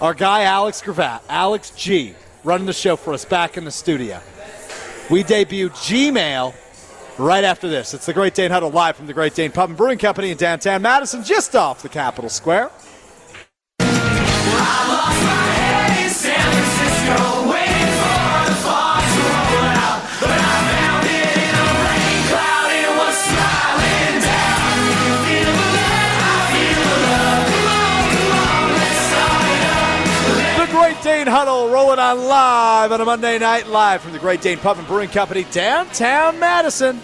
Our guy Alex Gravatt, Alex G, running the show for us back in the studio. We debut Gmail right after this. It's the Great Dane Huddle live from the Great Dane Pub and Brewing Company in downtown Madison, just off the Capitol Square. On live on a Monday night, live from the Great Dane and Brewing Company, downtown Madison.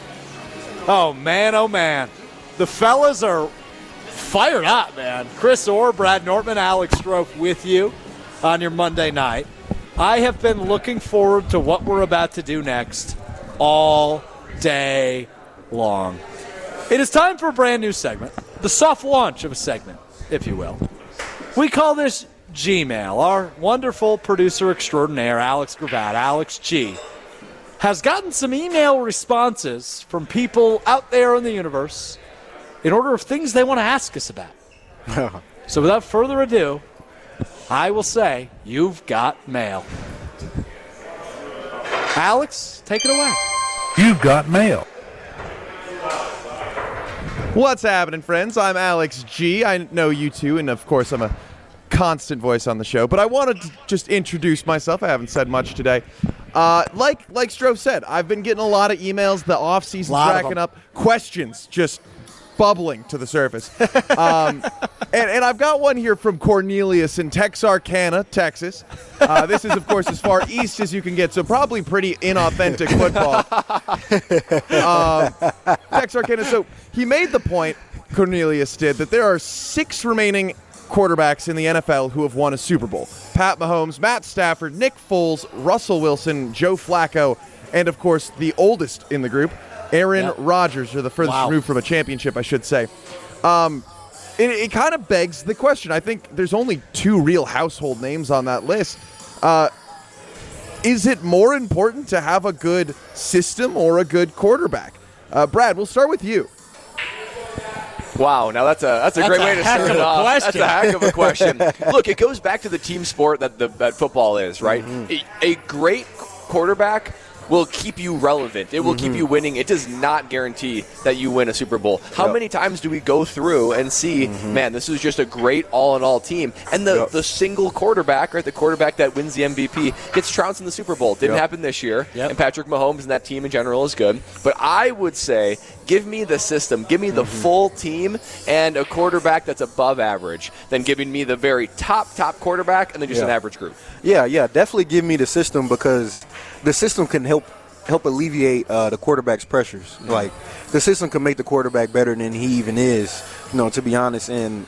Oh man, oh man, the fellas are fired up, man. Chris Orr, Brad Nortman, Alex Strouf with you on your Monday night. I have been looking forward to what we're about to do next all day long. It is time for a brand new segment, the soft launch of a segment, if you will. We call this Gmail. Our wonderful producer extraordinaire, Alex Gravatt, Alex G, has gotten some email responses from people out there in the universe in order of things they want to ask us about. so without further ado, I will say, you've got mail. Alex, take it away.
You've got mail.
What's happening, friends? I'm Alex G. I know you two, and of course, I'm a constant voice on the show. But I wanted to just introduce myself. I haven't said much today. Uh, like like Strouf said, I've been getting a lot of emails. The off season
Lot of
racking up questions, just bubbling to the surface. Um, and, and I've got one here from Cornelius in Texarkana, Texas. Uh, this is, of course, as far east as you can get, so probably pretty inauthentic football. um, Texarkana. So he made the point, Cornelius did, that there are six remaining quarterbacks in the NFL who have won a Super Bowl Pat Mahomes, Matt Stafford, Nick Foles, Russell Wilson, Joe Flacco, and, of course, the oldest in the group, Aaron
Yep.
Rodgers, or the furthest
Wow.
removed from a championship, I should say. Um, it, it kind of begs the question. I think there's only two real household names on that list. Uh, is it more important to have a good system or a good quarterback? Uh, Brad, we'll start with you.
Wow, now that's a that's a
That's
great
a
way to start it off. That's a heck of a question. Look, it goes back to the team sport that the that football is, right?
Mm-hmm.
A, a great quarterback will keep you relevant. It will keep
Mm-hmm.
you winning. It does not guarantee that you win a Super Bowl. How many times do we go through and see,
Mm-hmm.
man, this is just a great all-in-all team, and the
Yep.
the single quarterback, right, the quarterback that wins the MVP gets trounced in the Super Bowl. Didn't
Yep.
happen this year.
Yep.
And Patrick Mahomes and that team in general is good. But I would say, give me the system, give me the
Mm-hmm.
full team, and a quarterback that's above average, than giving me the very top top quarterback and then just an average group.
Yeah, yeah, definitely give me the system because the system can help help alleviate uh, the quarterback's pressures. Like the system can make the quarterback better than he even is. You know, to be honest, and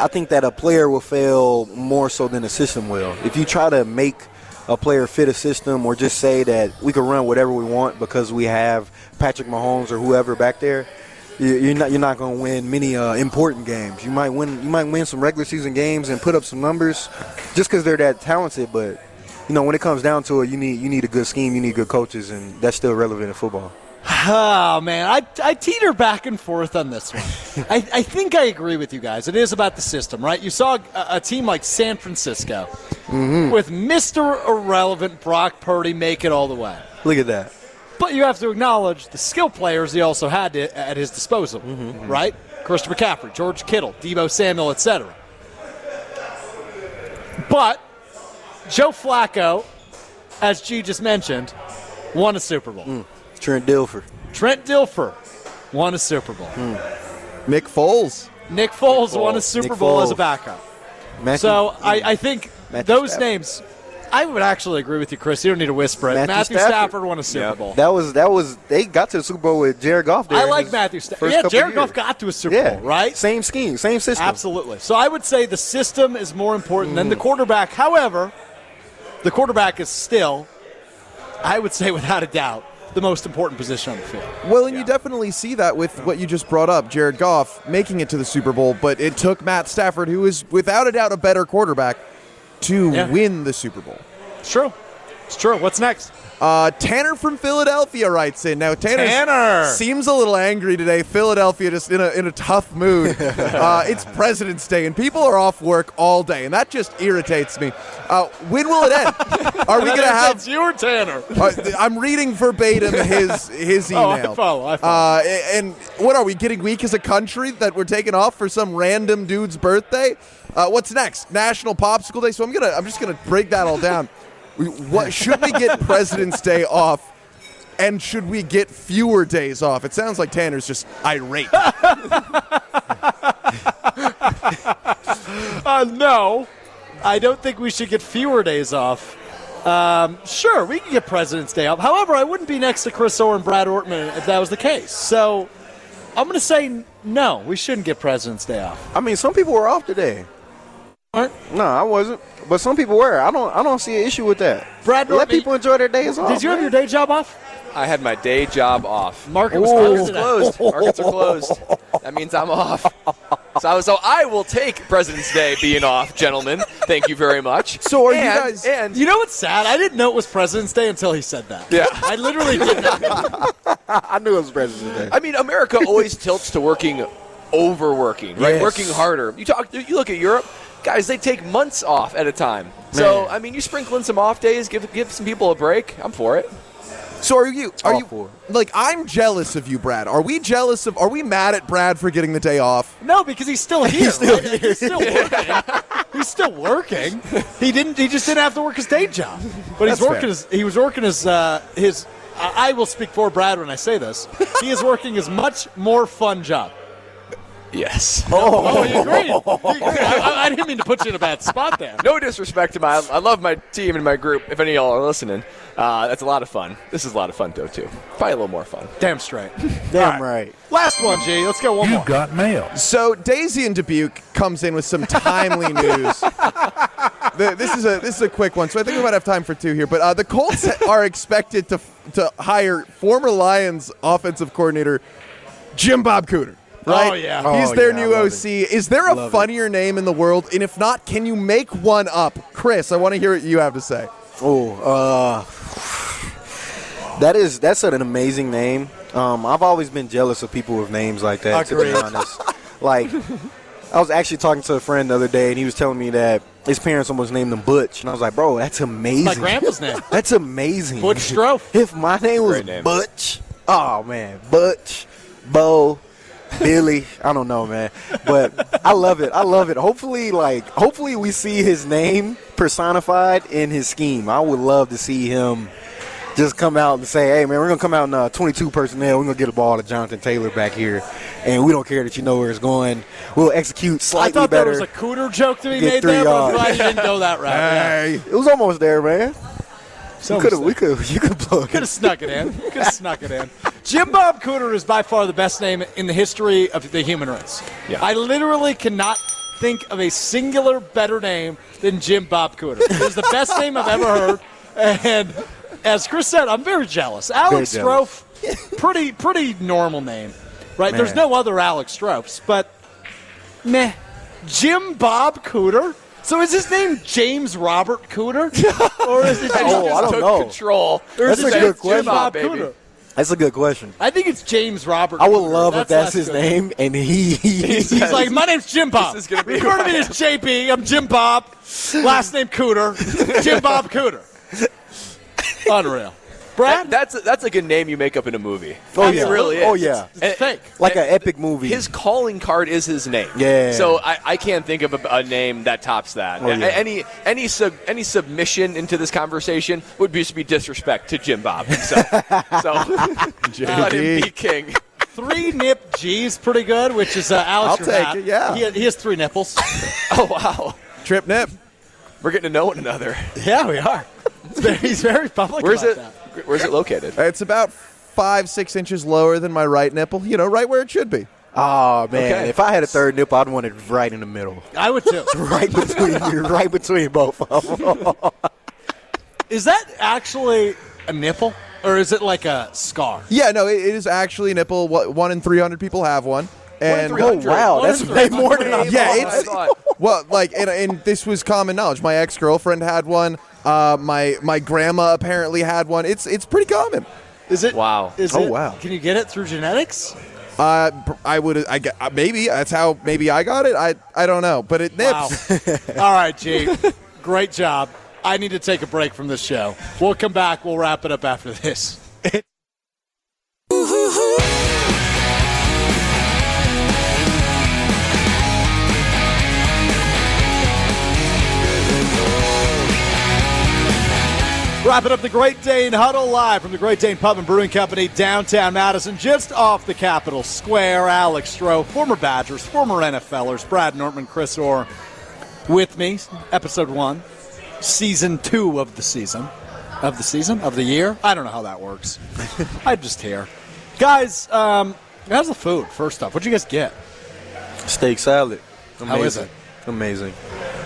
I think that a player will fail more so than a system will. If you try to make a player fit a system or just say that we can run whatever we want because we have Patrick Mahomes or whoever back there, you- you're not you're not going to win many uh, important games. You might win you might win some regular season games and put up some numbers just because they're that talented. But you know when it comes down to it, you need you need a good scheme, you need good coaches, and that's still relevant in football.
Oh man, I, I teeter back and forth on this one. I, I think I agree with you guys. It is about the system, right? You saw a, a team like San Francisco mm-hmm. with Mr. Irrelevant Brock Purdy make it all the way.
Look at that.
But you have to acknowledge the skill players he also had to, at his disposal, mm-hmm. Mm-hmm. right? Christopher McCaffrey, George Kittle, Deebo Samuel, etc. But Joe Flacco, as G just mentioned, won a Super Bowl. Mm.
Trent Dilfer.
Trent Dilfer won a Super Bowl. Hmm.
Nick Foles.
Nick Foles won a Super
Nick
Bowl as a backup.
Matthew,
So I, I think
Matthew
those
Stafford.
names, I would actually agree with you, Chris. You don't need to whisper it.
Matthew
Matthew,
Stafford.
Stafford. won a Super
Yep.
Bowl.
that was that was they got to the Super Bowl with Jared Goff. There
I like
his
Matthew Stafford. Yeah, Jared. Goff got to a Super
Yeah,
Bowl, right?
Same scheme, same system.
Absolutely. So I would say the system is more important than the hmm. quarterback. However, the quarterback is still, I would say without a doubt, the most important position on the field.
Well, and you definitely see that with what you just brought up, Jared Goff making it to the Super Bowl, but it took Matt Stafford, who is without a doubt a better quarterback, to
Yeah.
win the Super Bowl.
It's true. It's true. What's next?
Uh, Tanner from Philadelphia writes in. Now Tanner seems a little angry today. Philadelphia just in a in a tough mood. uh, it's President's Day and people are off work all day, and that just irritates me. Uh, when will it end? Are we gonna have?
irritates you or Tanner?
Uh, I'm reading verbatim his his email.
Oh, I follow, I follow.
Uh, and what are we getting weak as a country that we're taking off for some random dude's birthday? Uh, what's next? National Popsicle Day. So I'm gonna I'm just gonna break that all down. We, what should we get President's Day off? And should we get fewer days off? It sounds like Tanner's just irate.
Uh, no, I don't think we should get fewer days off. Um, sure, we can get President's Day off. However, I wouldn't be next to Chris Orr and Brad Nortman if that was the case. So I'm going to say no, we shouldn't get President's Day off.
I mean, some people were off today.
Aren't-
No, I wasn't. But some people were. I don't. I don't see an issue with that.
Brad
Let
Nortman,
people enjoy their days off.
Did you have
man.
your day job off?
I had my day job off.
Market was
Markets
closed
closed. Markets are closed. That means I'm off. So, so I will take President's Day being off, gentlemen. Thank you very much.
So are you
And-
guys-
And
You know what's sad? I didn't know it was President's Day until he said that.
Yeah.
I literally did not. know.
I knew it was President's Day.
I mean, America always tilts to working overworking, right?
Yes.
Working harder. You talk. You look at Europe, guys. They take months off at a time. So
Man.
I mean, you sprinkle in some off days, give give some people a break. I'm for it.
So are you? Are
All
you
for
like? I'm jealous of you, Brad. Are we jealous of? Are we mad at Brad for getting the day off?
No, because he's still here. He's still, he's still working. he's still working. He didn't. He just didn't have to work his day job. But he's working
fair.
his. He was working his. Uh, his. I I will speak for Brad when I say this. He is working his much more fun job.
Yes.
Oh, you agreed. You. I, I didn't mean to put you in a bad spot there.
No disrespect to my, I love my team and my group. If any of y'all are listening, uh, that's a lot of fun. This is a lot of fun though too. Probably a little more fun.
Damn straight.
Damn right.
Last one, G. Let's go one
You
more.
got mail.
So Daisy in Dubuque comes in with some timely news. The- this is a this is a quick one, so I think we might have time for two here. But uh, the Colts are expected to to hire former Lions offensive coordinator Jim Bob Cooter. Right?
Oh, yeah.
He's
Oh,
their
yeah,
new OC. Is there a
Love it.
funnier name in the world? And if not, can you make one up? Chris, I want to hear what you have to say.
Oh, uh, that is that's an amazing name. Um, I've always been jealous of people with names like that. To be honest, like I was actually talking to a friend the other day, and he was telling me that his parents almost named him Butch, and I was like, "Bro, that's amazing.
My grandpa's name.
That's amazing.
Butch Strouf.
If my name was
Great name.
Butch, oh man, Butch, Bo, Billy, I don't know, man, but I love it. I love it. Hopefully, like, hopefully we see his name personified in his scheme. I would love to see him just come out and say, "Hey, man, we're gonna come out in uh, 22 personnel. We're gonna get a ball to Jonathan Taylor back here, and we don't care that you know where it's going. We'll execute slightly better.
I thought
better."
there was a cooter joke to be made there, but I'm glad you didn't go that route. Yeah.
Hey.
it was almost there, man.
So
we could have, we could, you could plug
Could have snuck it in. Could have snuck it in. Jim Bob Cooter is by far the best name in the history of the human race.
Yeah.
I literally cannot think of a singular better name than Jim Bob Cooter. It is the best name I've ever heard. And as Chris said, I'm very jealous. Alex
Very jealous.
Strouf, pretty pretty normal name, right? There's no other Alex Stroufs, but meh. Jim Bob Cooter. So is his name James Robert Cooter, or is it?
Oh, I don't
Took
know.
control.
or is
That's
it
a good
Jim
question.
Bob
Baby.
Cooter?
That's a good question.
I think it's James Robert.
I would
Cooter.
love if that's his
good.
name, and he,
He's like, my name's Jim Bob.
This is gonna be
Refer to me as JB. I'm Jim Bob. Last name Cooter. Jim Bob Cooter. Unreal. Brad,
That's a, that's like a name you make up in a movie.
Oh,
I mean,
yeah.
really is.
Oh, yeah.
it's
And-
fake.
like an epic movie.
His calling card is his name.
Yeah.
So I, I can't think of a, a name that tops that.
Oh, yeah.
Any any sub, any submission into this conversation would just be disrespect to Jim Bob himself. so let him be king.
Three nip G's pretty good, which is uh, Alex.
I'll
your
take it, yeah.
He, he has three nipples.
Oh wow,
Trip Nip.
we're getting to know one another.
yeah, we are. Very- he's very public.
Where's
about
it?
that.
Where's it located?
It's about five, six inches lower than my right nipple. You know, right where it should be.
oh man,
Okay.
if I had a third nipple, I'd want it right in the middle,
I would too.
right between you, right between both of them.
Is that actually a nipple, or is it like a scar?
Yeah, no, it, it is actually a nipple. Wha- One in 300 people have one. And
oh wow,
One
that's
in
way more than I thought.
Yeah, it's-
well, like, and, and this was common knowledge. My ex girlfriend had one. Uh, my my grandma apparently had one. It's it's pretty common.
Is it?
Wow.
Is
Oh,
it,
wow.
Can you get it through genetics?
Uh, I would I get uh, maybe that's how maybe I got it. I I don't know, but it
Wow.
nips.
All right, G. Great job. I need to take a break from this show. We'll come back. We'll wrap it up after this. Wrapping up the Great Dane Huddle live from the Great Dane Pub and Brewing Company, downtown Madison, just off the Capitol Square. Alex Strouf, former Badgers, former NFLers, Brad Nortman, Chris Orr, with me. Episode one, season two of the season, of the season of the year. I don't know how that works. I'm just here, guys. Um, how's the food? First off, what'd you guys get?
Steak salad. Amazing.
How is it?
Amazing.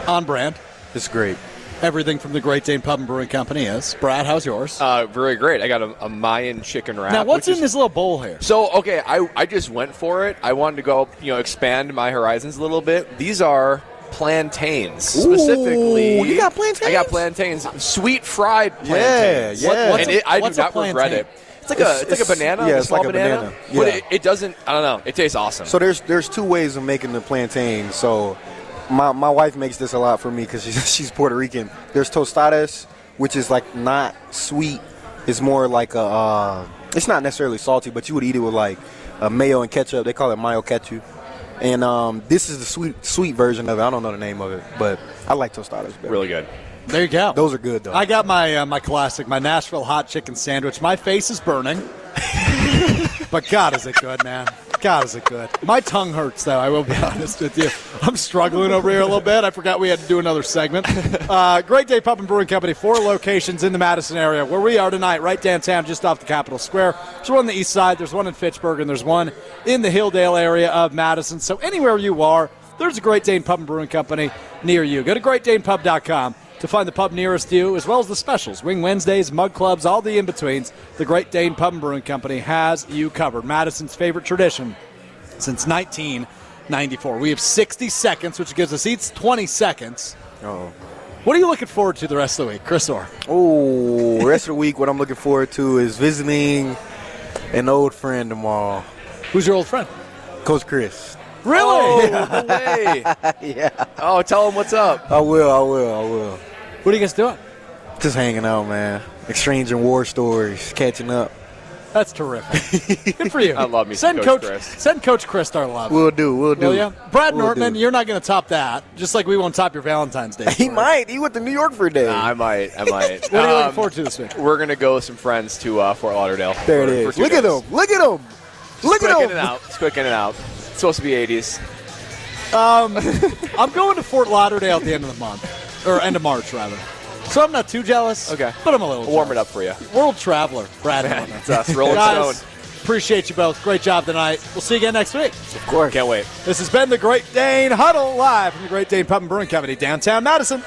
On brand.
It's great.
Everything from the Great Dane Pub and Brewing Company is. Brad, how's yours?
Uh, very great. I got a, a Mayan chicken wrap.
now, what's in
is-
this little bowl here?
So okay, I I just went for it. I wanted to go, you know, expand my horizons a little bit. These are plantains specifically.
you got plantains?
I got plantains, sweet fried
Yeah,
plantains.
yeah.
what's
and
a-
it, I do not regret it. It's like a
It's-
it's, like a banana,
yeah,
a
it's
small
like a
banana,
banana,
but it, it doesn't. I don't know. It tastes awesome.
So there's there's two ways of making the plantain. So my my wife makes this a lot for me because she's, she's Puerto Rican. There's tostadas, which is like not sweet. It's more like a. Uh, it's not necessarily salty, but you would eat it with like uh, mayo and ketchup. They call it mayo ketchup. And um, this is the sweet sweet version of it. I don't know the name of it, but I like tostadas better.
really good.
There you go.
Those are good though.
I got my uh, my classic, my Nashville hot chicken sandwich. My face is burning, but God, is it good, man? God, is it good? My tongue hurts, though. I will be honest with you. I'm struggling over here a little bit. I forgot we had to do another segment. Uh, Great Dane Pub and Brewing Company, four locations in the Madison area where we are tonight, right downtown, just off the Capitol Square. There's one on the east side, there's one in Fitchburg, and there's one in the Hilldale area of Madison. So anywhere you are, there's a Great Dane Pub and Brewing Company near you. Go to greatdanepub.com to find the pub nearest you, as well as the specials, Wing Wednesdays, mug clubs, all the in betweens. The Great Dane Pub and Brewing Company has you covered. Madison's favorite tradition since 1994. We have 60 seconds, which gives us each 20 seconds.
Oh.
What are you looking forward to the rest of the week, Chris Orr?
Oh, rest of the week, what I'm looking forward to is visiting an old friend tomorrow,
Who's your old friend?
Coach Chris.
Really?
Oh,
yeah.
Oh, tell him what's up.
I will, I will, I will.
What are you guys doing?
Just hanging out, man. Exchanging war stories, catching up.
That's terrific. Good for you.
I love me
send
Coach
Coach
Chris.
Send Coach Chris our love.
We'll do, we'll do.
Will ya? Brad
We'll
Nortman,
do.
you're not going to top that. Just like we won't top your Valentine's Day.
He
story.
might. He went to New York for a day.
Nah, I might. I might.
What are you looking
Um,
forward to this week?
We're gonna go with some friends to uh, Fort Lauderdale.
there it
for- for
is.
two
Look at
days.
him. Look at him. Look
Quick
at
in
him.
and out. It's quick in and out. It's supposed to be 80s.
I'm going to Fort Lauderdale at the end of the month, or end of March rather. So I'm not too jealous.
Okay.
but I'm a little.
We'll warm it up for you.
World traveler, Brad.
It's us, Rolling
Guys,
Stone.
appreciate you both. Great job tonight. We'll see you again next week.
Of course.
Can't wait.
This has been the Great Dane Huddle live from the Great Dane Pub and Brewing Company, downtown Madison.